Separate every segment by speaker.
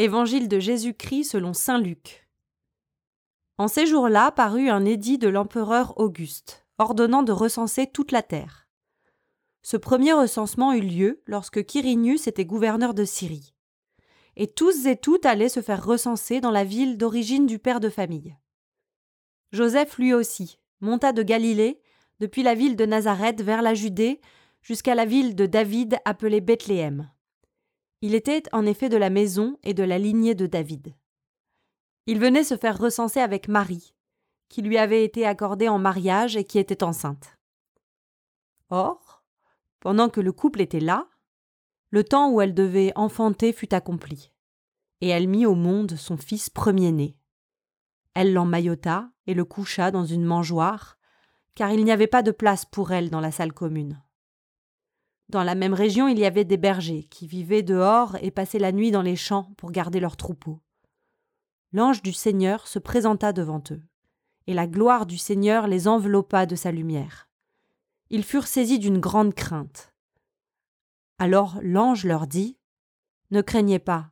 Speaker 1: Évangile de Jésus-Christ selon saint Luc. En ces jours-là parut un édit de l'empereur Auguste, ordonnant de recenser toute la terre. Ce premier recensement eut lieu lorsque Quirinius était gouverneur de Syrie. Et tous et toutes allaient se faire recenser dans la ville d'origine du père de famille. Joseph lui aussi monta de Galilée, depuis la ville de Nazareth vers la Judée, jusqu'à la ville de David appelée Bethléem il était en effet de la maison et de la lignée de David. Il venait se faire recenser avec Marie, qui lui avait été accordée en mariage et qui était enceinte. Or, pendant que le couple était là, le temps où elle devait enfanter fut accompli, et elle mit au monde son fils premier-né. Elle l'emmaillota et le coucha dans une mangeoire, car il n'y avait pas de place pour elle dans la salle commune. Dans la même région, il y avait des bergers qui vivaient dehors et passaient la nuit dans les champs pour garder leurs troupeaux. L'ange du Seigneur se présenta devant eux, et la gloire du Seigneur les enveloppa de sa lumière. Ils furent saisis d'une grande crainte. Alors l'ange leur dit Ne craignez pas,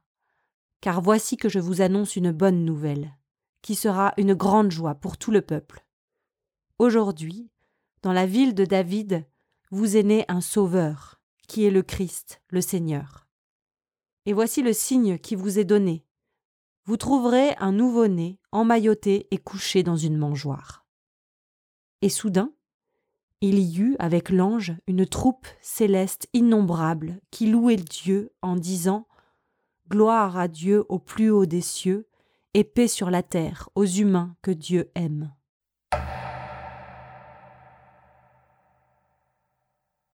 Speaker 1: car voici que je vous annonce une bonne nouvelle, qui sera une grande joie pour tout le peuple. Aujourd'hui, dans la ville de David, vous est né un Sauveur, qui est le Christ, le Seigneur. Et voici le signe qui vous est donné. Vous trouverez un nouveau-né emmailloté et couché dans une mangeoire. Et soudain, il y eut avec l'ange une troupe céleste innombrable qui louait Dieu en disant Gloire à Dieu au plus haut des cieux, et paix sur la terre aux humains que Dieu aime.